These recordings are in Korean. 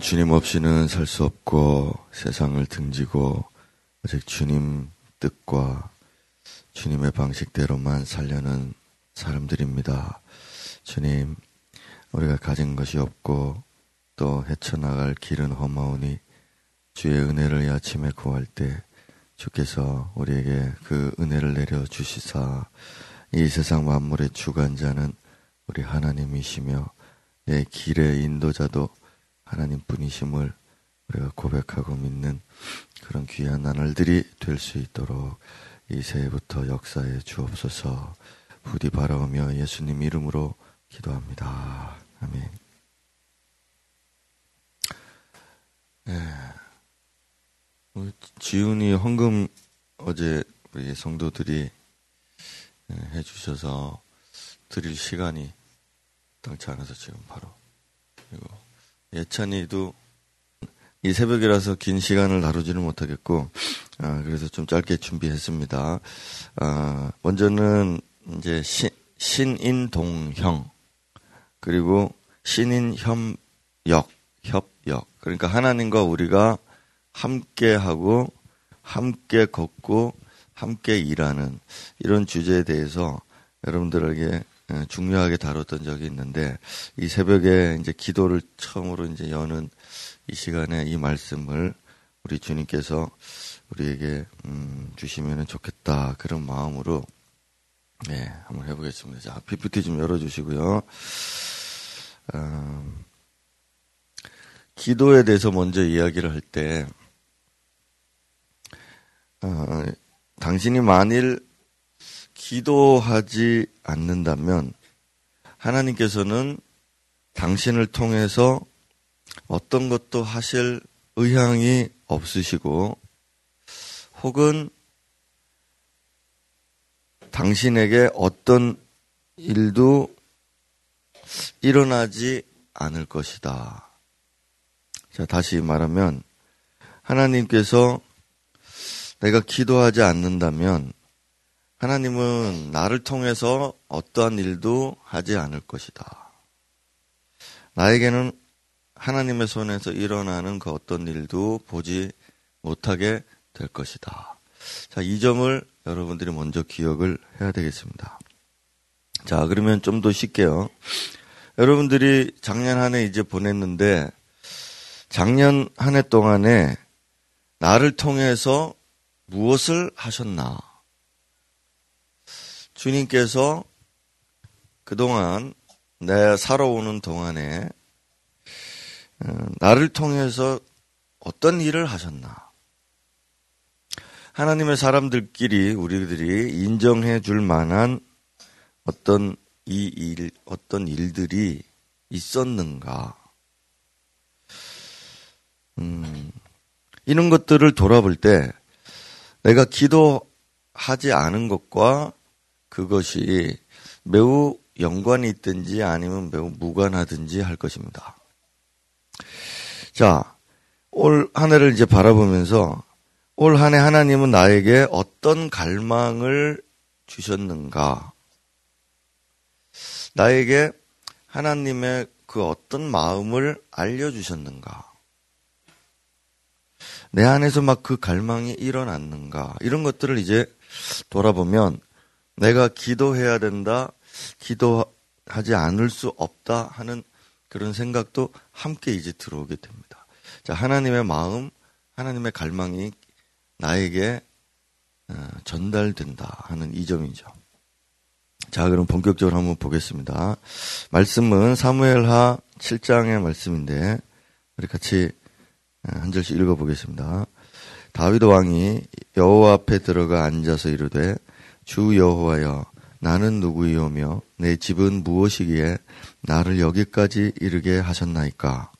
주님 없이는 살 수 없고 세상을 등지고 오직 주님 뜻과 주님의 방식대로만 살려는 사람들입니다. 주님, 우리가 가진 것이 없고 또 헤쳐나갈 길은 험하오니 주의 은혜를 아침에 구할 때 주께서 우리에게 그 은혜를 내려 주시사 이 세상 만물의 주관자는 우리 하나님이시며 내 길의 인도자도 하나님 뿐이심을 우리가 고백하고 믿는 그런 귀한 나날들이 될 수 있도록 이 새해부터 역사에 주옵소서 부디 바라오며 예수님 이름으로 기도합니다. 아멘. 네. 지훈이 헌금 어제 우리 성도들이 네, 해주셔서 드릴 시간이 당치 않아서 지금 바로 그리고 예찬이도 이 새벽이라서 긴 시간을 다루지는 못하겠고 아, 그래서 좀 짧게 준비했습니다. 아, 먼저는 이제 신, 신인동형 그리고 신인협역 협역 그러니까 하나님과 우리가 함께 하고 함께 걷고 함께 일하는 이런 주제에 대해서 여러분들에게 예, 중요하게 다뤘던 적이 있는데 이 새벽에 이제 기도를 처음으로 이제 여는 이 시간에 이 말씀을 우리 주님께서 우리에게 음, 주시면 좋겠다 그런 마음으로 네 한번 해보겠습니다. 자 PPT 좀 열어주시고요. 음, 기도에 대해서 먼저 이야기를 할때 어, 당신이 만일 기도하지 않는다면 하나님께서는 당신을 통해서 어떤 것도 하실 의향이 없으시고 혹은 당신에게 어떤 일도 일어나지 않을 것이다. 자, 다시 말하면 하나님께서 내가 기도하지 않는다면 하나님은 나를 통해서 어떠한 일도 하지 않을 것이다. 나에게는 하나님의 손에서 일어나는 그 어떤 일도 보지 못하게 될 것이다. 자, 이 점을 여러분들이 먼저 기억을 해야 되겠습니다. 자, 그러면 좀 더 쉽게요. 여러분들이 작년 한 해 이제 보냈는데, 작년 한 해 동안에 나를 통해서 무엇을 하셨나? 주님께서 그동안 내 살아오는 동안에 어, 나를 통해서 어떤 일을 하셨나? 하나님의 사람들끼리 우리들이 인정해 줄 만한 어떤 이 일, 어떤 일들이 있었는가? 음, 이런 것들을 돌아볼 때 내가 기도하지 않은 것과 그것이 매우 연관이 있든지 아니면 매우 무관하든지 할 것입니다. 자, 올 한 해를 이제 바라보면서 올 한 해 하나님은 나에게 어떤 갈망을 주셨는가? 나에게 하나님의 그 어떤 마음을 알려주셨는가? 내 안에서 막 그 갈망이 일어났는가? 이런 것들을 이제 돌아보면 내가 기도해야 된다, 기도하지 않을 수 없다 하는 그런 생각도 함께 이제 들어오게 됩니다. 자, 하나님의 마음, 하나님의 갈망이 나에게 어, 전달된다 하는 이 점이죠. 자, 그럼 본격적으로 한번 보겠습니다. 말씀은 사무엘하 7장의 말씀인데 우리 같이 어, 한 절씩 읽어보겠습니다. 다윗 왕이 여호와 앞에 들어가 앉아서 이르되 주 여호와여 나는 누구이오며 내 집은 무엇이기에 나를 여기까지 이르게 하셨나이까?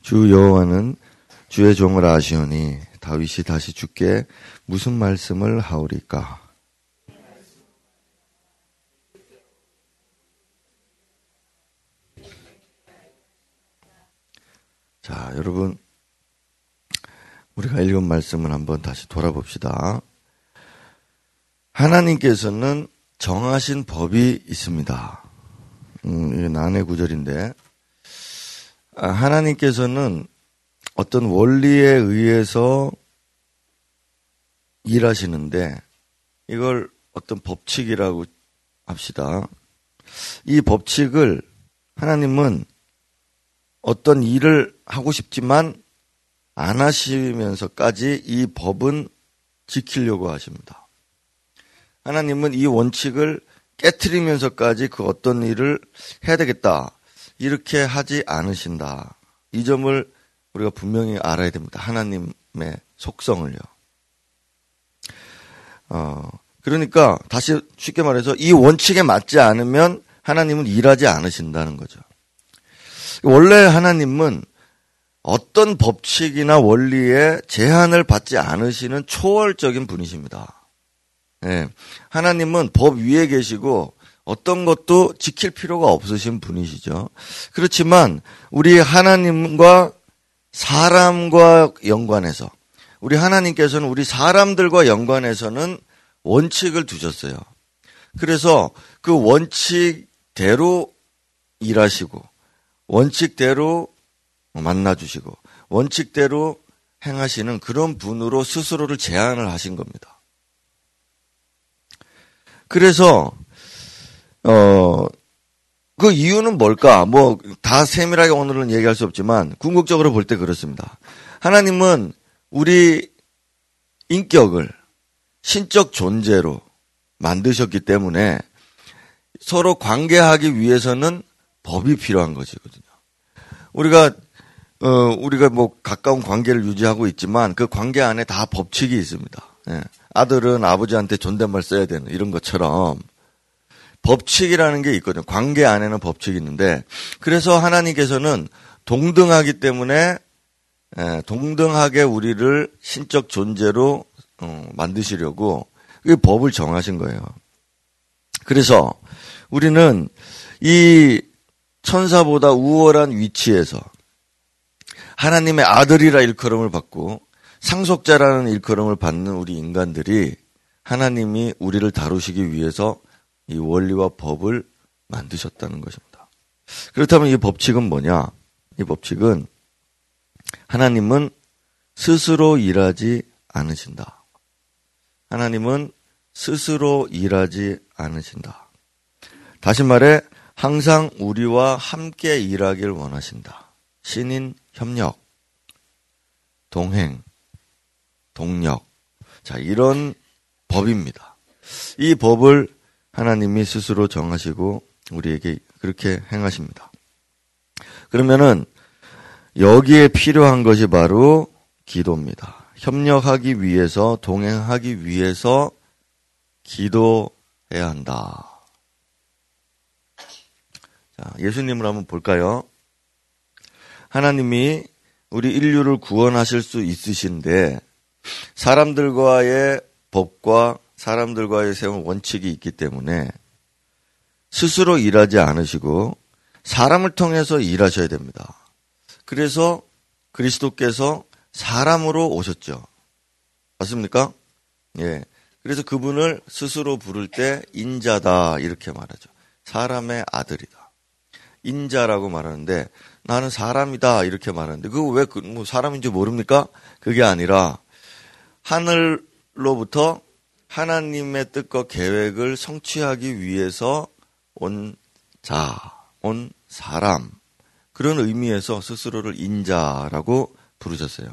주 여호와는 주의 종을 아시오니 다윗이 다시 주께 무슨 말씀을 하오리까 자, 여러분, 우리가 읽은 말씀을 한번 다시 돌아봅시다. 하나님께서는 정하신 법이 있습니다. 음, 이게 난해 구절인데, 아, 하나님께서는 어떤 원리에 의해서 일하시는데, 이걸 어떤 법칙이라고 합시다. 이 법칙을 하나님은 어떤 일을 하고 싶지만 안 하시면서까지 이 법은 지키려고 하십니다. 하나님은 이 원칙을 깨뜨리면서까지 그 어떤 일을 해야 되겠다. 이렇게 하지 않으신다. 이 점을 우리가 분명히 알아야 됩니다. 하나님의 속성을요. 어, 그러니까 다시 쉽게 말해서 이 원칙에 맞지 않으면 하나님은 일하지 않으신다는 거죠. 원래 하나님은 어떤 법칙이나 원리에 제한을 받지 않으시는 초월적인 분이십니다. 네. 하나님은 법 위에 계시고 어떤 것도 지킬 필요가 없으신 분이시죠. 그렇지만 우리 하나님과 사람과 연관해서 우리 하나님께서는 우리 사람들과 연관해서는 원칙을 두셨어요. 그래서 그 원칙대로 일하시고 원칙대로 만나주시고 원칙대로 행하시는 그런 분으로 스스로를 제한을 하신 겁니다. 그래서 어, 그 이유는 뭘까? 뭐, 다 세밀하게 오늘은 얘기할 수 없지만, 궁극적으로 볼 때 그렇습니다. 하나님은 우리 인격을 신적 존재로 만드셨기 때문에 서로 관계하기 위해서는 법이 필요한 것이거든요. 우리가 어 우리가 뭐 가까운 관계를 유지하고 있지만 그 관계 안에 다 법칙이 있습니다. 예. 아들은 아버지한테 존댓말 써야 되는 이런 것처럼 법칙이라는 게 있거든요. 관계 안에는 법칙이 있는데 그래서 하나님께서는 동등하기 때문에 예, 동등하게 우리를 신적 존재로 어, 만드시려고 이 법을 정하신 거예요. 그래서 우리는 이 천사보다 우월한 위치에서 하나님의 아들이라 일컬음을 받고 상속자라는 일컬음을 받는 우리 인간들이 하나님이 우리를 다루시기 위해서 이 원리와 법을 만드셨다는 것입니다. 그렇다면 이 법칙은 뭐냐? 이 법칙은 하나님은 스스로 일하지 않으신다. 하나님은 스스로 일하지 않으신다. 다시 말해 항상 우리와 함께 일하길 원하신다. 신인 협력, 동행, 동력. 자, 이런 법입니다. 이 법을 하나님이 스스로 정하시고 우리에게 그렇게 행하십니다. 그러면은 여기에 필요한 것이 바로 기도입니다. 협력하기 위해서, 동행하기 위해서 기도해야 한다. 자, 예수님을 한번 볼까요? 하나님이 우리 인류를 구원하실 수 있으신데 사람들과의 법과 사람들과의 세운 원칙이 있기 때문에 스스로 일하지 않으시고 사람을 통해서 일하셔야 됩니다. 그래서 그리스도께서 사람으로 오셨죠. 맞습니까? 예. 그래서 그분을 스스로 부를 때 인자다 이렇게 말하죠. 사람의 아들이다. 인자라고 말하는데 나는 사람이다 이렇게 말하는데 그거 왜 뭐 사람인지 모릅니까? 그게 아니라 하늘로부터 하나님의 뜻과 계획을 성취하기 위해서 온 자, 온 사람 그런 의미에서 스스로를 인자라고 부르셨어요.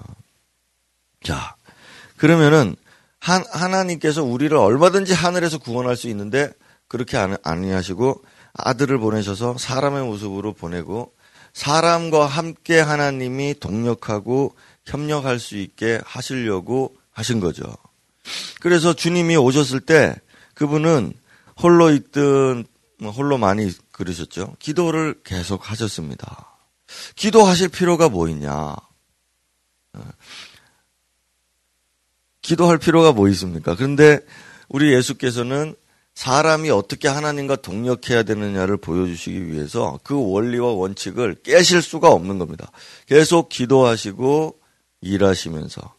자, 그러면은 한, 하나님께서 우리를 얼마든지 하늘에서 구원할 수 있는데 그렇게 아니하시고 아들을 보내셔서 사람의 모습으로 보내고 사람과 함께 하나님이 동력하고 협력할 수 있게 하시려고 하신 거죠. 그래서 주님이 오셨을 때 그분은 홀로 있든 뭐 홀로 많이 그러셨죠. 기도를 계속 하셨습니다. 기도하실 필요가 뭐 있냐? 어. 기도할 필요가 뭐 있습니까? 그런데 우리 예수께서는 사람이 어떻게 하나님과 동력해야 되느냐를 보여주시기 위해서 그 원리와 원칙을 깨실 수가 없는 겁니다. 계속 기도하시고 일하시면서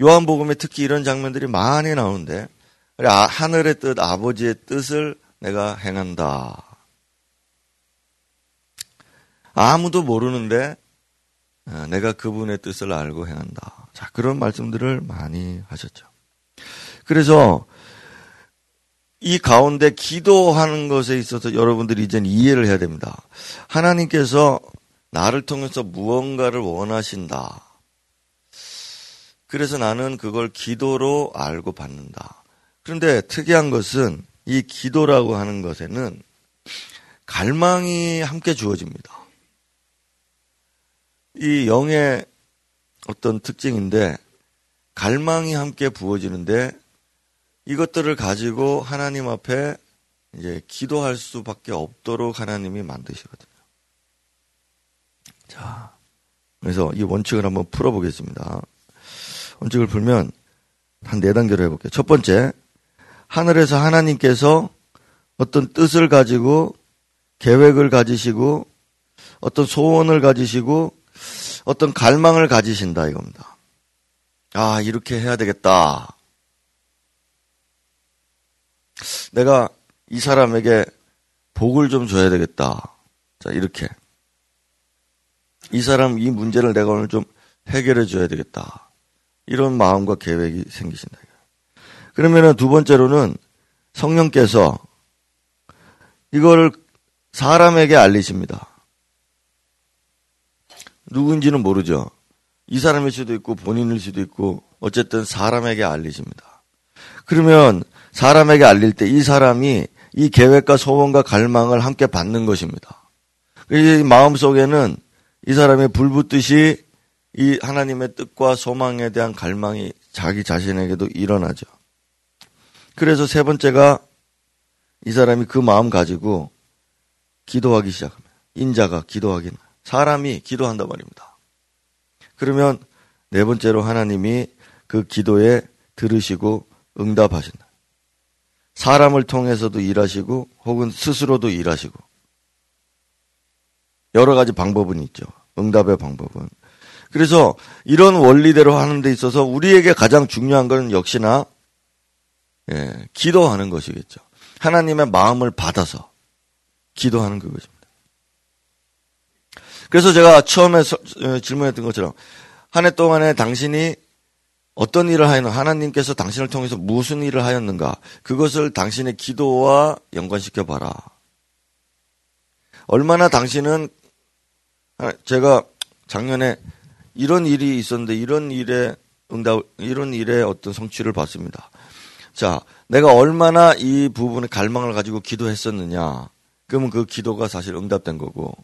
요한복음에 특히 이런 장면들이 많이 나오는데 아, 하늘의 뜻, 아버지의 뜻을 내가 행한다. 아무도 모르는데 어, 내가 그분의 뜻을 알고 행한다. 자, 그런 말씀들을 많이 하셨죠. 그래서 이 가운데 기도하는 것에 있어서 여러분들이 이제 이해를 해야 됩니다. 하나님께서 나를 통해서 무언가를 원하신다. 그래서 나는 그걸 기도로 알고 받는다. 그런데 특이한 것은 이 기도라고 하는 것에는 갈망이 함께 주어집니다. 이 영의 어떤 특징인데 갈망이 함께 부어지는데 이것들을 가지고 하나님 앞에 이제 기도할 수밖에 없도록 하나님이 만드시거든요. 자, 그래서 이 원칙을 한번 풀어보겠습니다. 원칙을 풀면 한 네 단계로 해볼게요. 첫 번째, 하늘에서 하나님께서 어떤 뜻을 가지고 계획을 가지시고 어떤 소원을 가지시고 어떤 갈망을 가지신다 이겁니다. 아, 이렇게 해야 되겠다. 내가 이 사람에게 복을 좀 줘야 되겠다. 자, 이렇게. 이 사람 이 문제를 내가 오늘 좀 해결해 줘야 되겠다. 이런 마음과 계획이 생기신다. 그러면은 두 번째로는 성령께서 이거를 사람에게 알리십니다. 누군지는 모르죠. 이 사람일 수도 있고 본인일 수도 있고 어쨌든 사람에게 알리십니다. 그러면 사람에게 알릴 때 이 사람이 이 계획과 소원과 갈망을 함께 받는 것입니다. 이 마음 속에는 이 사람이 불붙듯이 이 하나님의 뜻과 소망에 대한 갈망이 자기 자신에게도 일어나죠. 그래서 세 번째가 이 사람이 그 마음 가지고 기도하기 시작합니다. 인자가 기도하기는 사람이 기도한단 말입니다. 그러면 네 번째로 하나님이 그 기도에 들으시고 응답하신다. 사람을 통해서도 일하시고 혹은 스스로도 일하시고 여러 가지 방법은 있죠. 응답의 방법은. 그래서 이런 원리대로 하는 데 있어서 우리에게 가장 중요한 것은 역시나 예, 기도하는 것이겠죠. 하나님의 마음을 받아서 기도하는 그것입니다. 그래서 제가 처음에 어, 질문했던 것처럼 한 해 동안에 당신이 어떤 일을 하였나 하나님께서 당신을 통해서 무슨 일을 하였는가 그것을 당신의 기도와 연관시켜 봐라. 얼마나 당신은 제가 작년에 이런 일이 있었는데 이런 일에 응답 이런 일에 어떤 성취를 봤습니다. 자, 내가 얼마나 이 부분에 갈망을 가지고 기도했었느냐. 그러면 그 기도가 사실 응답된 거고.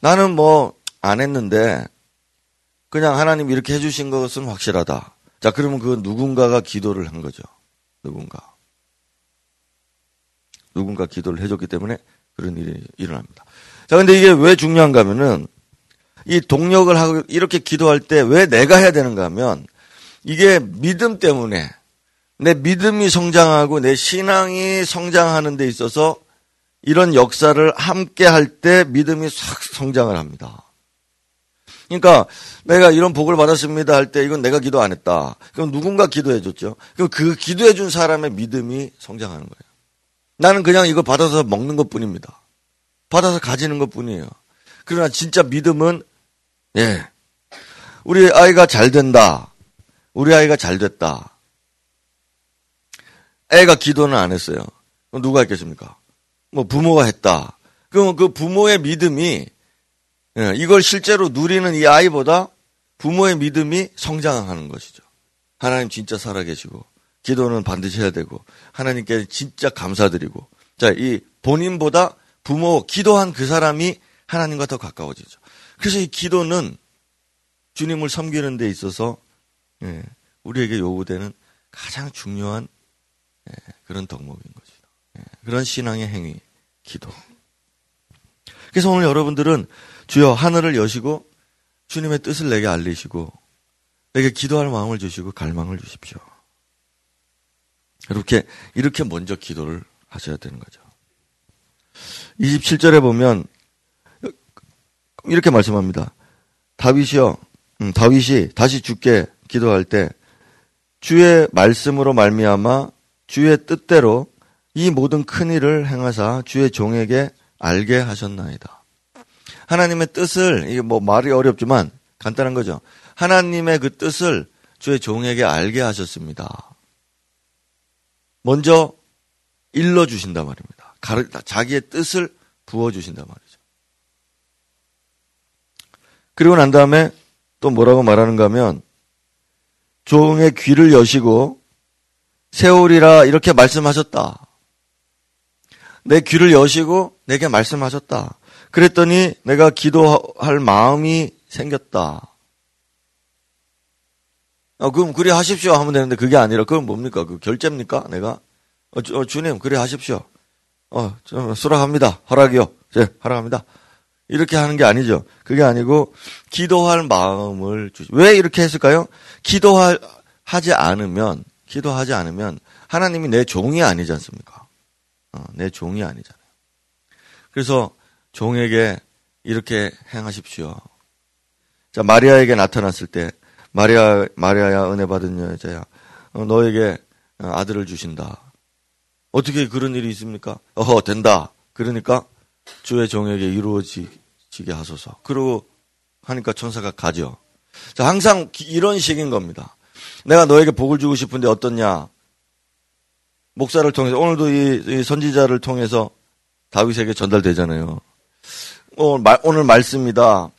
나는 뭐 안 했는데 그냥 하나님 이렇게 해주신 것은 확실하다. 자, 그러면 그 누군가가 기도를 한 거죠. 누군가. 누군가 기도를 해줬기 때문에 그런 일이 일어납니다. 자, 근데 이게 왜 중요한가 하면은 이 동력을 하고 이렇게 기도할 때 왜 내가 해야 되는가 하면 이게 믿음 때문에 내 믿음이 성장하고 내 신앙이 성장하는 데 있어서 이런 역사를 함께 할 때 믿음이 싹 성장을 합니다. 그러니까 내가 이런 복을 받았습니다 할 때 이건 내가 기도 안 했다. 그럼 누군가 기도해 줬죠. 그럼 그 기도해 준 사람의 믿음이 성장하는 거예요. 나는 그냥 이거 받아서 먹는 것 뿐입니다. 받아서 가지는 것 뿐이에요. 그러나 진짜 믿음은 예. 우리 아이가 잘 된다. 우리 아이가 잘 됐다. 애가 기도는 안 했어요. 누가 했겠습니까? 뭐 부모가 했다. 그럼 그 부모의 믿음이 예, 이걸 실제로 누리는 이 아이보다 부모의 믿음이 성장하는 것이죠. 하나님 진짜 살아계시고 기도는 반드시 해야 되고 하나님께 진짜 감사드리고 자, 이 본인보다 부모 기도한 그 사람이 하나님과 더 가까워지죠. 그래서 이 기도는 주님을 섬기는 데 있어서 예, 우리에게 요구되는 가장 중요한 예, 그런 덕목인 것이다. 예, 그런 신앙의 행위, 기도. 그래서 오늘 여러분들은 주여 하늘을 여시고 주님의 뜻을 내게 알리시고 내게 기도할 마음을 주시고 갈망을 주십시오. 이렇게 이렇게 먼저 기도를 하셔야 되는 거죠. 27절에 보면 이렇게 말씀합니다. 다윗이요, 음, 다윗이 다시 죽게 기도할 때 주의 말씀으로 말미암아 주의 뜻대로 이 모든 큰 일을 행하사 주의 종에게 알게 하셨나이다. 하나님의 뜻을 이게 뭐 말이 어렵지만 간단한 거죠. 하나님의 그 뜻을 주의 종에게 알게 하셨습니다. 먼저 일러 주신단 말입니다. 가르, 자기의 뜻을 부어 주신단 말이죠. 그리고 난 다음에 또 뭐라고 말하는가 하면 종의 귀를 여시고 세월이라 이렇게 말씀하셨다. 내 귀를 여시고 내게 말씀하셨다. 그랬더니 내가 기도할 마음이 생겼다. 어, 그럼 그래 하십시오 하면 되는데 그게 아니라 그건 뭡니까? 그 결제입니까? 내가 어, 주, 어, 주님 그래 하십시오. 어, 수락합니다. 허락이요. 네, 허락합니다. 이렇게 하는 게 아니죠. 그게 아니고 기도할 마음을 주시. 왜 이렇게 했을까요? 기도하지 않으면 기도하지 않으면 하나님이 내 종이 아니지 않습니까? 어, 내 종이 아니잖아요. 그래서 종에게 이렇게 행하십시오. 자 마리아에게 나타났을 때 마리아 마리아야 은혜 받은 여자야 어, 너에게 아들을 주신다. 어떻게 그런 일이 있습니까? 어허 된다. 그러니까 주의 종에게 이루어지게 하소서. 그러고 하니까 천사가 가죠. 자, 항상 이런 식인 겁니다. 내가 너에게 복을 주고 싶은데 어떻냐? 목사를 통해서 오늘도 이, 이 선지자를 통해서 다윗에게 전달되잖아요. 오늘, 말씀이다.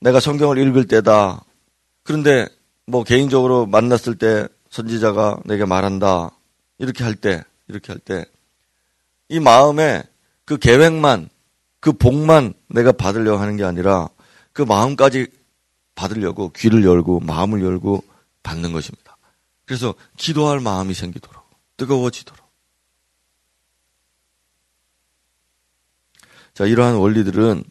내가 성경을 읽을 때다. 그런데 뭐 개인적으로 만났을 때 선지자가 내게 말한다. 이렇게 할 때, 이렇게 할 때, 이 마음에 그 계획만, 그 복만 내가 받으려고 하는 게 아니라 그 마음까지 받으려고 귀를 열고 마음을 열고 받는 것입니다. 그래서 기도할 마음이 생기도록, 뜨거워지도록. 자, 이러한 원리들은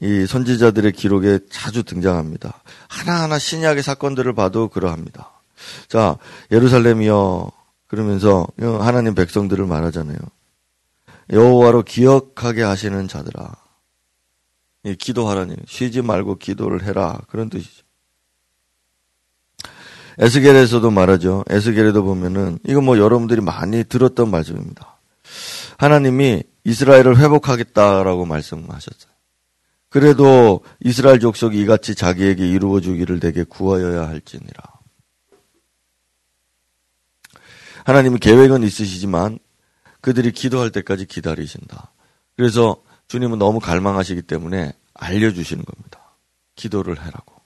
이 선지자들의 기록에 자주 등장합니다. 하나하나 신약의 사건들을 봐도 그러합니다. 자, 예루살렘이여 그러면서 하나님 백성들을 말하잖아요. 여호와로 기억하게 하시는 자들아. 기도하라니 쉬지 말고 기도를 해라 그런 뜻이죠. 에스겔에서도 말하죠. 에스겔에도 보면은 이거 뭐 여러분들이 많이 들었던 말씀입니다. 하나님이 이스라엘을 회복하겠다라고 말씀하셨어요. 그래도 이스라엘 족속이 이같이 자기에게 이루어 주기를 내게 구하여야 할지니라. 하나님이 계획은 있으시지만 그들이 기도할 때까지 기다리신다. 그래서 주님은 너무 갈망하시기 때문에 알려주시는 겁니다. 기도를 해라고.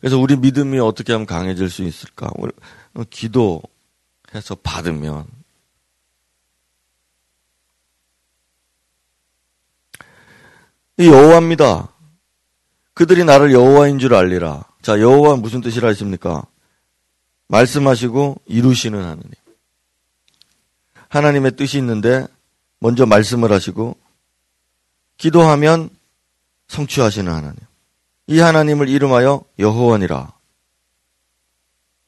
그래서 우리 믿음이 어떻게 하면 강해질 수 있을까? 기도해서 받으면 여호와입니다. 그들이 나를 여호와인 줄 알리라. 자, 여호와 무슨 뜻이라 했습니까? 말씀하시고 이루시는 하느님. 하나님의 뜻이 있는데 먼저 말씀을 하시고 기도하면 성취하시는 하나님. 이 하나님을 이름하여 여호와니라.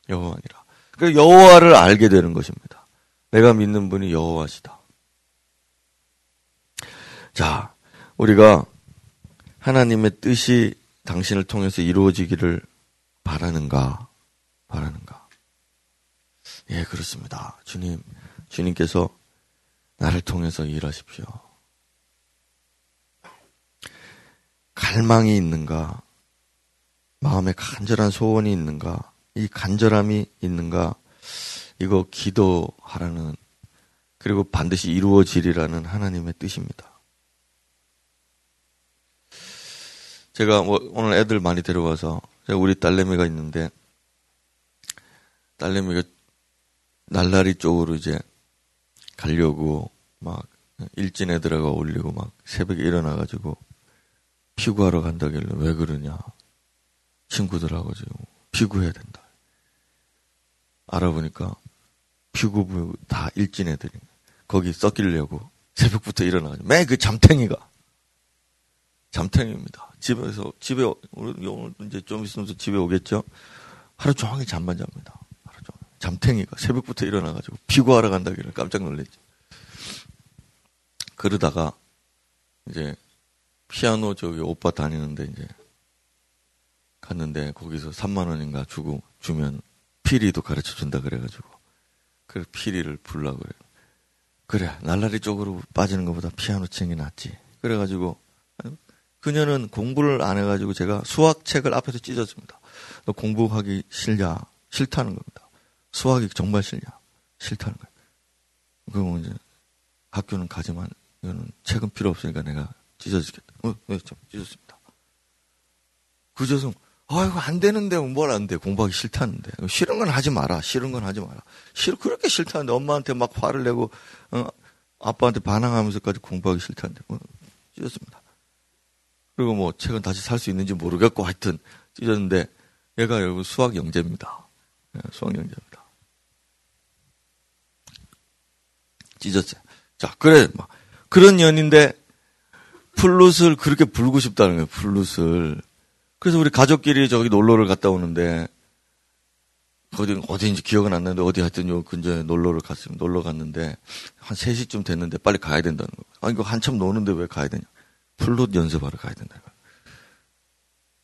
여호와니라. 그 여호와를 알게 되는 것입니다. 내가 믿는 분이 여호와시다. 자, 우리가 하나님의 뜻이 당신을 통해서 이루어지기를 바라는가? 바라는가? 예, 그렇습니다. 주님, 주님께서 나를 통해서 일하십시오. 갈망이 있는가? 마음에 간절한 소원이 있는가? 이 간절함이 있는가? 이거 기도하라는 그리고 반드시 이루어지리라는 하나님의 뜻입니다. 제가 뭐 오늘 애들 많이 데려와서 우리 딸내미가 있는데 딸내미가 날라리 쪽으로 이제 가려고 막 일진 애들하고 올리고 막 새벽에 일어나가지고 피구하러 간다길래 왜 그러냐. 친구들하고 지금 피구해야 된다. 알아보니까 피구부 다 일진 애들이 거기 썩기려고 새벽부터 일어나가지고 매 그 잠탱이가 잠탱이입니다 집에서 집에 오늘 이제 좀 있으면 집에 오겠죠. 하루 종일 잠만 잡니다. 하루 종일 잠탱이가 새벽부터 일어나가지고 피구하러 간다길래 깜짝 놀랐죠. 그러다가 이제 피아노 저기 오빠 다니는데 이제 갔는데 거기서 3만 원인가 주고 주면 피리도 가르쳐 준다 그래가지고 그 피리를 불라 그래. 그래 날라리 쪽으로 빠지는 것보다 피아노 치는 게 낫지. 그래가지고 그녀는 공부를 안 해가지고 제가 수학책을 앞에서 찢었습니다. 너 공부하기 싫냐? 싫다는 겁니다. 수학이 정말 싫냐? 싫다는 거예요. 그러면 이제 학교는 가지만 이거는 책은 필요 없으니까 내가 찢어지겠다. 어, 네, 찢었습니다. 그저서 아이고 안 되는데 뭘 안 돼? 공부하기 싫다는데 싫은 건 하지 마라. 싫은 건 하지 마라. 싫 그렇게 싫다는데 엄마한테 막 화를 내고 어, 아빠한테 반항하면서까지 공부하기 싫다는데 어, 찢었습니다. 그리고 뭐 책은 다시 살 수 있는지 모르겠고 하여튼 찢었는데 얘가 여러분 수학 영재입니다. 네, 수학 영재입니다. 찢었어요. 자, 그래, 막 그런 년인데 플룻을 그렇게 불고 싶다는 거예요. 플룻을. 그래서 우리 가족끼리 저기 놀러를 갔다 오는데 어디 어디인지 기억은 안 나는데 어디 하여튼 요 근처에 놀러를 갔으면 놀러 갔는데 한 3시쯤 됐는데 빨리 가야 된다는 거예요. 아 이거 한참 노는데 왜 가야 되냐? 플룻 연습하러 가야 된다.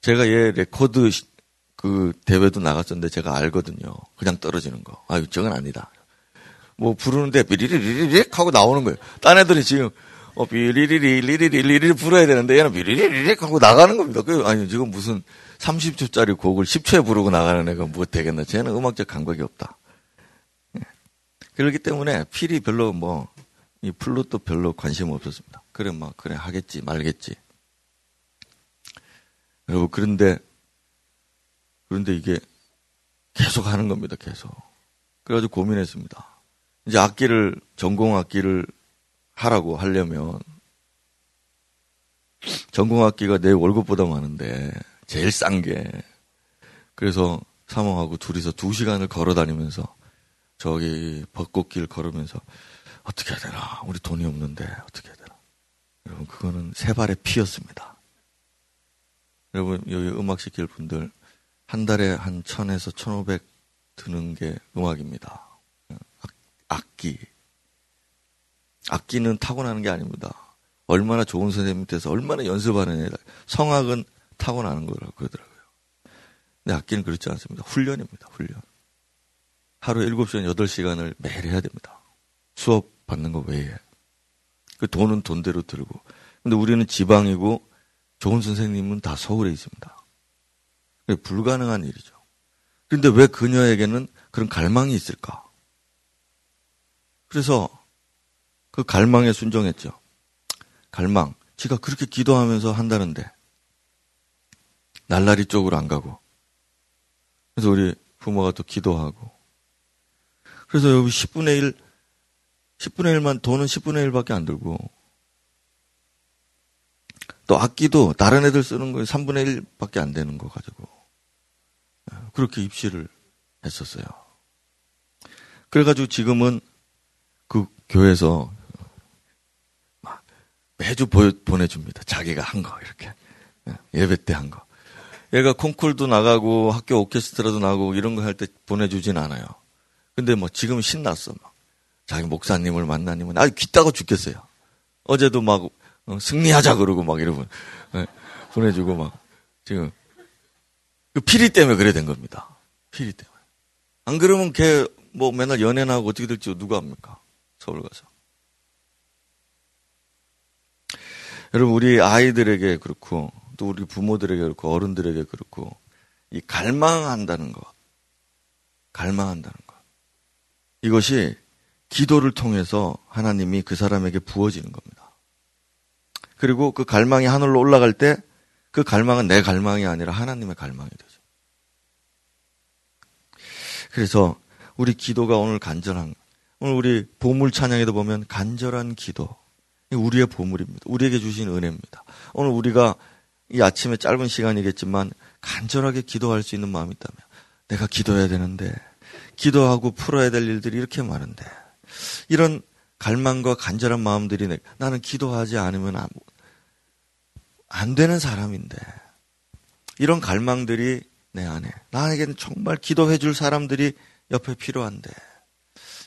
제가 얘 리코더 그 대회도 나갔었는데 제가 알거든요. 그냥 떨어지는 거. 아, 저건 아니다. 뭐 부르는데 비리리리릭 하고 나오는 거예요. 딴 애들이 지금 어 비리리리리리리리 불어야 되는데 얘는 비리리리릭 하고 나가는 겁니다. 그 아니 지금 무슨 30초짜리 곡을 10초에 부르고 나가는 애가 뭐 되겠나? 쟤는 음악적 감각이 없다. 예. 그렇기 때문에 필이 별로 뭐 이 플룻도 별로 관심 없었습니다. 그래 뭐 그래 하겠지 말겠지. 여러분 그런데 그런데 이게 계속 하는 겁니다. 계속. 그래가지고 고민했습니다. 이제 악기를 전공 악기를 하라고 하려면 전공 악기가 내 월급보다 많은데 제일 싼 게 그래서 사모하고 둘이서 두 시간을 걸어 다니면서 저기 벚꽃길 걸으면서 어떻게 해야 되나 우리 돈이 없는데 어떻게 해야 되나 여러분 그거는 세 발의 피였습니다. 여러분 여기 음악 시킬 분들 한 달에 한 천에서 천오백 드는 게 음악입니다. 악기. 악기는 타고나는 게 아닙니다. 얼마나 좋은 선생님 밑에서 얼마나 연습하는 애다. 성악은 타고나는 거라고 그러더라고요. 근데 악기는 그렇지 않습니다. 훈련입니다. 훈련. 하루 7시간, 8시간을 매일 해야 됩니다. 수업 받는 거 외에. 그 돈은 돈대로 들고. 근데 우리는 지방이고 좋은 선생님은 다 서울에 있습니다. 불가능한 일이죠. 그런데 왜 그녀에게는 그런 갈망이 있을까? 그래서 그 갈망에 순종했죠. 갈망. 지가 그렇게 기도하면서 한다는데 날라리 쪽으로 안 가고 그래서 우리 부모가 또 기도하고 그래서 여기 10분의 1 10분의 1만 돈은 10분의 1밖에 안 들고 또 악기도 다른 애들 쓰는 거에 3분의 1밖에 안 되는 거 가지고 그렇게 입시를 했었어요. 그래가지고 지금은 그 교회에서 매주 보내줍니다. 자기가 한 거, 이렇게. 예, 예배 때 한 거. 얘가 콩쿨도 나가고 학교 오케스트라도 나가고 이런 거 할 때 보내주진 않아요. 근데 뭐 지금 신났어. 막. 자기 목사님을 만나니면 아주 귀따고 죽겠어요. 어제도 막 어, 승리하자 그러고 막 이러고 네, 보내주고 막 지금 그 피리 때문에 그래 된 겁니다. 피리 때문에. 안 그러면 걔 뭐 맨날 연애나 하고 어떻게 될지 누가 압니까? 서울 가서. 여러분, 우리 아이들에게 그렇고, 또 우리 부모들에게 그렇고, 어른들에게 그렇고, 이 갈망한다는 것, 갈망한다는 것. 이것이 기도를 통해서 하나님이 그 사람에게 부어지는 겁니다. 그리고 그 갈망이 하늘로 올라갈 때 그 갈망은 내 갈망이 아니라 하나님의 갈망이 되죠. 그래서 우리 기도가 오늘 간절한 오늘 우리 보물 찬양에도 보면 간절한 기도. 우리의 보물입니다. 우리에게 주신 은혜입니다. 오늘 우리가 이 아침에 짧은 시간이겠지만 간절하게 기도할 수 있는 마음이 있다면 내가 기도해야 되는데 기도하고 풀어야 될 일들이 이렇게 많은데 이런 갈망과 간절한 마음들이 내, 나는 기도하지 않으면 안, 안 되는 사람인데 이런 갈망들이 내 안에 나에게는 정말 기도해 줄 사람들이 옆에 필요한데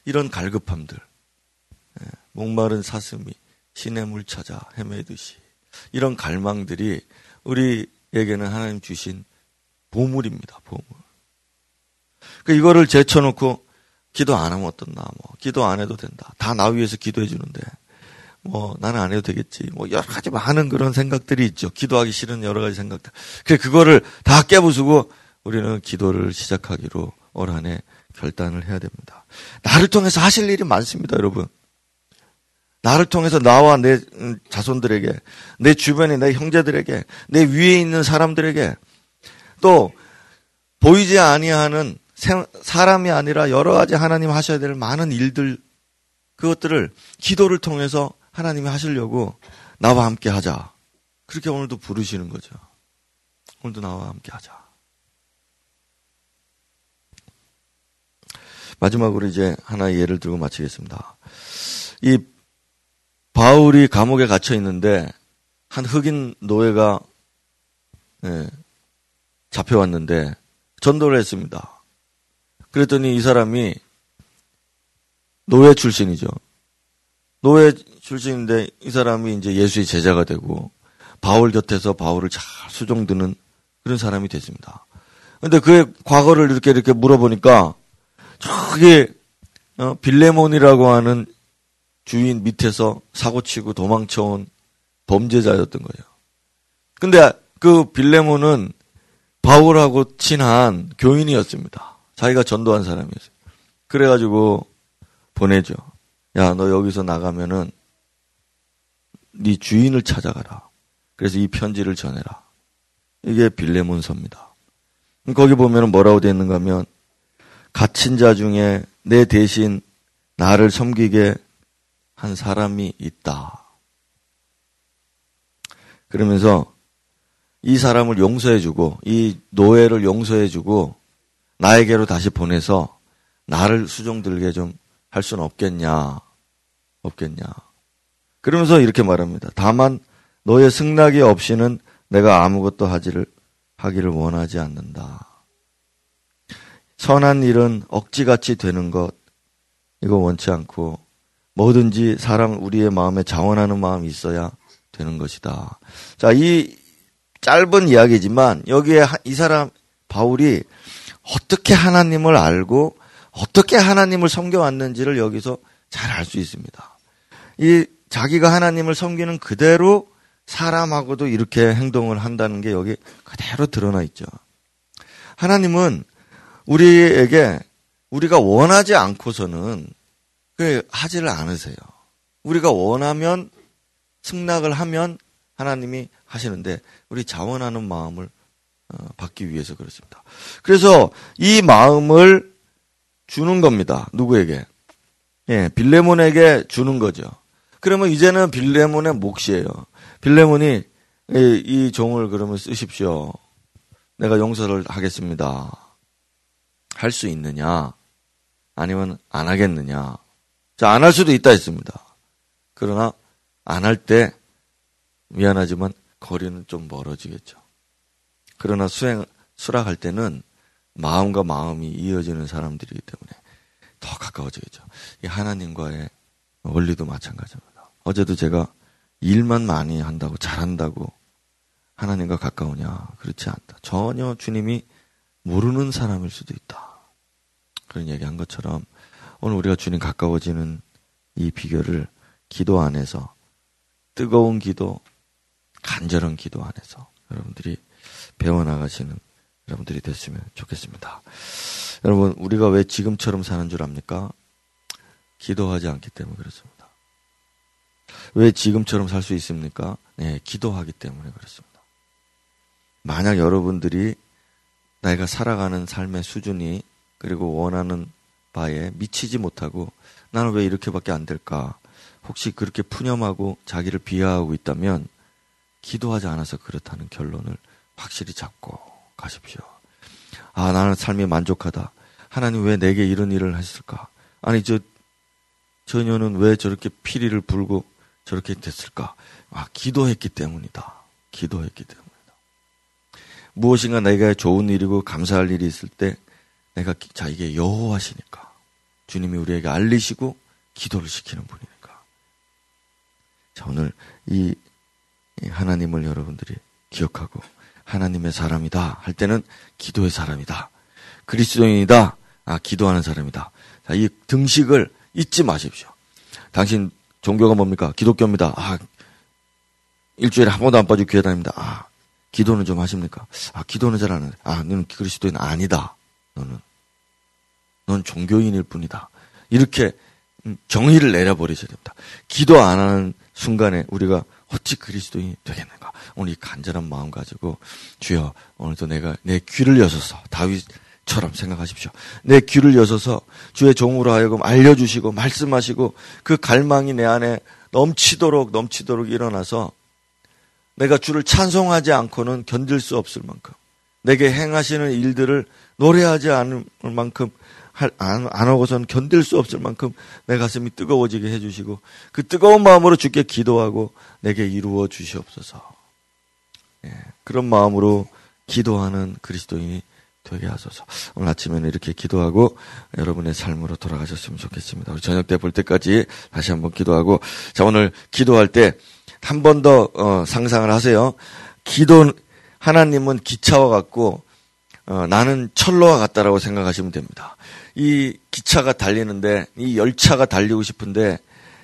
이런 갈급함들, 예, 목마른 사슴이 신의 물 찾아 헤매듯이 이런 갈망들이 우리에게는 하나님 주신 보물입니다. 보물. 그 이거를 제쳐놓고 기도 안 하면 어떻나, 뭐 기도 안 해도 된다. 다 나 위해서 기도해 주는데 뭐 나는 안 해도 되겠지. 뭐 여러 가지 많은 그런 생각들이 있죠. 기도하기 싫은 여러 가지 생각들. 그래 그거를 다 깨부수고 우리는 기도를 시작하기로 올 한 해 결단을 해야 됩니다. 나를 통해서 하실 일이 많습니다, 여러분. 나를 통해서 나와 내 음, 자손들에게, 내 주변에 내 형제들에게, 내 위에 있는 사람들에게, 또 보이지 아니하는 사람이 아니라 여러 가지 하나님 하셔야 될 많은 일들, 그것들을 기도를 통해서 하나님이 하시려고 나와 함께 하자. 그렇게 오늘도 부르시는 거죠. 오늘도 나와 함께 하자. 마지막으로 이제 하나의 예를 들고 마치겠습니다. 이 바울이 감옥에 갇혀 있는데 한 흑인 노예가 네, 잡혀왔는데 전도를 했습니다. 그랬더니 이 사람이 노예 출신이죠. 노예 출신인데 이 사람이 이제 예수의 제자가 되고 바울 곁에서 바울을 잘 수종드는 그런 사람이 됐습니다. 근데 그의 과거를 이렇게 이렇게 물어보니까 저기 어, 빌레몬이라고 하는 주인 밑에서 사고치고 도망쳐온 범죄자였던 거예요. 근데 그 빌레몬은 바울하고 친한 교인이었습니다. 자기가 전도한 사람이었어요. 그래가지고 보내죠. 야, 너 여기서 나가면은 네 주인을 찾아가라. 그래서 이 편지를 전해라. 이게 빌레몬서입니다. 거기 보면은 뭐라고 되어 있는가 하면 갇힌 자 중에 내 대신 나를 섬기게 한 사람이 있다. 그러면서 이 사람을 용서해주고 이 노예를 용서해주고 나에게로 다시 보내서 나를 수종 들게 좀 할 수는 없겠냐 없겠냐. 그러면서 이렇게 말합니다. 다만 너의 승낙이 없이는 내가 아무것도 하지를 하기를 원하지 않는다. 선한 일은 억지같이 되는 것 이거 원치 않고 뭐든지 사람 우리의 마음에 자원하는 마음이 있어야 되는 것이다. 자, 이 짧은 이야기지만 여기에 이 사람 바울이 어떻게 하나님을 알고 어떻게 하나님을 섬겨왔는지를 여기서 잘 알 수 있습니다. 이 자기가 하나님을 섬기는 그대로 사람하고도 이렇게 행동을 한다는 게 여기 그대로 드러나 있죠. 하나님은 우리에게 우리가 원하지 않고서는 그 하지를 않으세요. 우리가 원하면 승낙을 하면 하나님이 하시는데 우리 자원하는 마음을 어, 받기 위해서 그렇습니다. 그래서 이 마음을 주는 겁니다. 누구에게? 예, 빌레몬에게 주는 거죠. 그러면 이제는 빌레몬의 몫이에요. 빌레몬이 이, 이 종을 그러면 쓰십시오. 내가 용서를 하겠습니다. 할 수 있느냐? 아니면 안 하겠느냐? 자, 안 할 수도 있다 했습니다. 그러나 안 할 때 미안하지만 거리는 좀 멀어지겠죠. 그러나 수행, 수락할 때는 마음과 마음이 이어지는 사람들이기 때문에 더 가까워지겠죠. 이 하나님과의 원리도 마찬가지입니다. 어제도 제가 일만 많이 한다고 잘한다고 하나님과 가까우냐? 그렇지 않다. 전혀 주님이 모르는 사람일 수도 있다. 그런 얘기 한 것처럼 오늘 우리가 주님 가까워지는 이 비결을 기도 안에서 뜨거운 기도, 간절한 기도 안에서 여러분들이 배워나가시는 여러분들이 됐으면 좋겠습니다. 여러분, 우리가 왜 지금처럼 사는 줄 압니까? 기도하지 않기 때문에 그렇습니다. 왜 지금처럼 살 수 있습니까? 네, 기도하기 때문에 그렇습니다. 만약 여러분들이 내가 살아가는 삶의 수준이 그리고 원하는 바에 미치지 못하고 나는 왜 이렇게밖에 안 될까? 혹시 그렇게 푸념하고 자기를 비하하고 있다면 기도하지 않아서 그렇다는 결론을 확실히 잡고 가십시오. 아, 나는 삶이 만족하다. 하나님 왜 내게 이런 일을 하실까? 아니, 저, 저녀는 왜 저렇게 피리를 불고 저렇게 됐을까? 아, 기도했기 때문이다. 기도했기 때문이다. 무엇인가 내가 좋은 일이고 감사할 일이 있을 때 내가 자 이게 여호와시니까 주님이 우리에게 알리시고 기도를 시키는 분이니까. 자 오늘 이 하나님을 여러분들이 기억하고 하나님의 사람이다 할 때는 기도의 사람이다. 그리스도인이다. 아, 기도하는 사람이다. 자, 이 등식을 잊지 마십시오. 당신 종교가 뭡니까? 기독교입니다. 아, 일주일에 한 번도 안 빠지고 교회 다닙니다. 아, 기도는 좀 하십니까? 아, 기도는 잘 안 하는데. 아, 너는 그리스도인 아니다. 너는. 넌 종교인일 뿐이다. 이렇게 음, 정의를 내려버리셔야 됩니다. 기도 안 하는 순간에 우리가 어찌 그리스도인이 되겠는가? 오늘 이 간절한 마음 가지고 주여 오늘도 내가 내 귀를 여셔서 다윗처럼 생각하십시오. 내 귀를 여셔서 주의 종으로 하여금 알려주시고 말씀하시고 그 갈망이 내 안에 넘치도록 넘치도록 일어나서 내가 주를 찬송하지 않고는 견딜 수 없을 만큼 내게 행하시는 일들을 노래하지 않을 만큼 안, 안 하고선 견딜 수 없을 만큼 내 가슴이 뜨거워지게 해주시고 그 뜨거운 마음으로 주께 기도하고 내게 이루어 주시옵소서. 예, 그런 마음으로 기도하는 그리스도인이 되게 하소서. 오늘 아침에는 이렇게 기도하고 여러분의 삶으로 돌아가셨으면 좋겠습니다. 우리 저녁 때 볼 때까지 다시 한번 기도하고 자 오늘 기도할 때 한 번더 어, 상상을 하세요. 기도 하나님은 기차와 같고 어, 나는 철로와 같다라고 생각하시면 됩니다. 이 기차가 달리는데 이 열차가 달리고 싶은데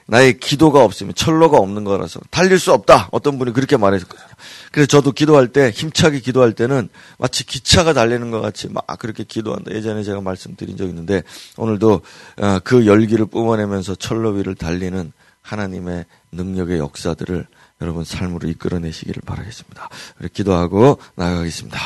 나의 기도가 없으면 철로가 없는 거라서 달릴 수 없다. 어떤 분이 그렇게 말했거든요. 그래서 저도 기도할 때 힘차게 기도할 때는 마치 기차가 달리는 것 같이 막 그렇게 기도한다. 예전에 제가 말씀드린 적 있는데 오늘도 어, 그 열기를 뿜어내면서 철로 위를 달리는 하나님의 능력의 역사들을 여러분 삶으로 이끌어내시기를 바라겠습니다. 기도하고 나가겠습니다.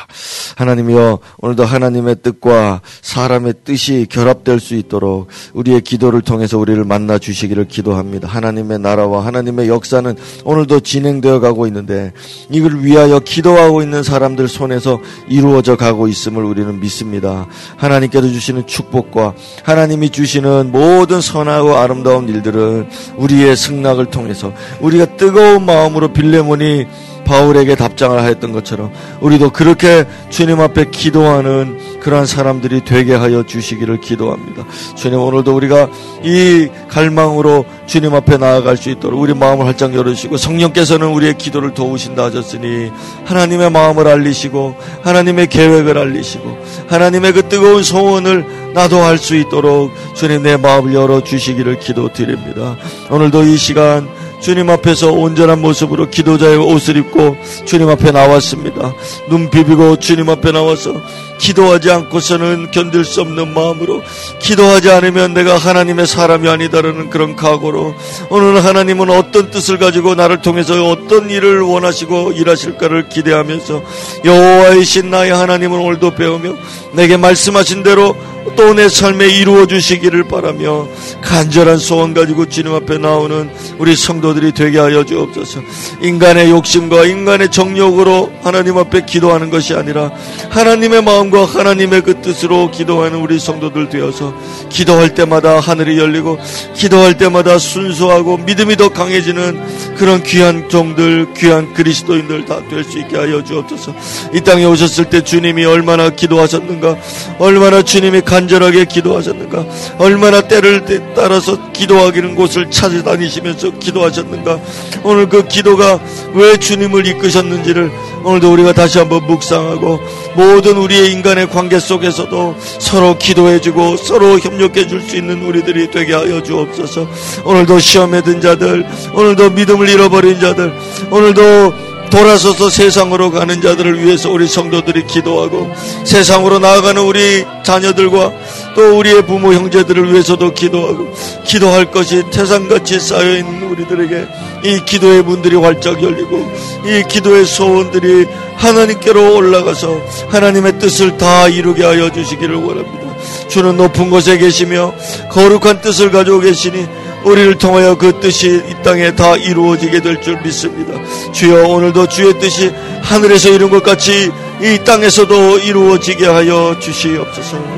하나님이여 오늘도 하나님의 뜻과 사람의 뜻이 결합될 수 있도록 우리의 기도를 통해서 우리를 만나 주시기를 기도합니다. 하나님의 나라와 하나님의 역사는 오늘도 진행되어 가고 있는데 이걸 위하여 기도하고 있는 사람들 손에서 이루어져 가고 있음을 우리는 믿습니다. 하나님께서 주시는 축복과 하나님이 주시는 모든 선하고 아름다운 일들은 우리의 승낙을 통해서 우리가 뜨거운 마음 마음으로 빌레몬이 바울에게 답장을 하였던 것처럼 우리도 그렇게 주님 앞에 기도하는 그러한 사람들이 되게 하여 주시기를 기도합니다. 주님 오늘도 우리가 이 갈망으로 주님 앞에 나아갈 수 있도록 우리 마음을 활짝 열으시고 성령께서는 우리의 기도를 도우신다 하셨으니 하나님의 마음을 알리시고 하나님의 계획을 알리시고 하나님의 그 뜨거운 소원을 나도 할 수 있도록 주님 내 마음을 열어 주시기를 기도드립니다. 오늘도 이 시간 주님 앞에서 온전한 모습으로 기도자의 옷을 입고 주님 앞에 나왔습니다. 눈 비비고 주님 앞에 나와서 기도하지 않고서는 견딜 수 없는 마음으로 기도하지 않으면 내가 하나님의 사람이 아니다라는 그런 각오로 오늘 하나님은 어떤 뜻을 가지고 나를 통해서 어떤 일을 원하시고 일하실까를 기대하면서 여호와의 신 나의 하나님은 오늘도 배우며 내게 말씀하신 대로 또 내 삶에 이루어 주시기를 바라며 간절한 소원 가지고 주님 앞에 나오는 우리 성도들이 되게 하여 주옵소서. 인간의 욕심과 인간의 정욕으로 하나님 앞에 기도하는 것이 아니라 하나님의 마음 마음과 하나님의 그 뜻으로 기도하는 우리 성도들 되어서 기도할 때마다 하늘이 열리고 기도할 때마다 순수하고 믿음이 더 강해지는 그런 귀한 종들, 귀한 그리스도인들 다 될 수 있게 하여 주옵소서. 이 땅에 오셨을 때 주님이 얼마나 기도하셨는가, 얼마나 주님이 간절하게 기도하셨는가, 얼마나 때를 따라서 기도하기는 곳을 찾아다니시면서 기도하셨는가, 오늘 그 기도가 왜 주님을 이끄셨는지를 오늘도 우리가 다시 한번 묵상하고 모든 우리의 인간의 관계 속에서도 서로 기도해주고 서로 협력해 줄 수 있는 우리들이 되게 하여 주옵소서. 오늘도 시험에 든 자들, 오늘도 믿음을 잃어버린 자들, 오늘도 돌아서서 세상으로 가는 자들을 위해서 우리 성도들이 기도하고 세상으로 나아가는 우리 자녀들과 또 우리의 부모 형제들을 위해서도 기도하고 기도할 것이 태산같이 쌓여있는 우리들에게 이 기도의 문들이 활짝 열리고 이 기도의 소원들이 하나님께로 올라가서 하나님의 뜻을 다 이루게 하여 주시기를 원합니다. 주는 높은 곳에 계시며 거룩한 뜻을 가지고 계시니 우리를 통하여 그 뜻이 이 땅에 다 이루어지게 될 줄 믿습니다. 주여 오늘도 주의 뜻이 하늘에서 이룬 것 같이 이 땅에서도 이루어지게 하여 주시옵소서.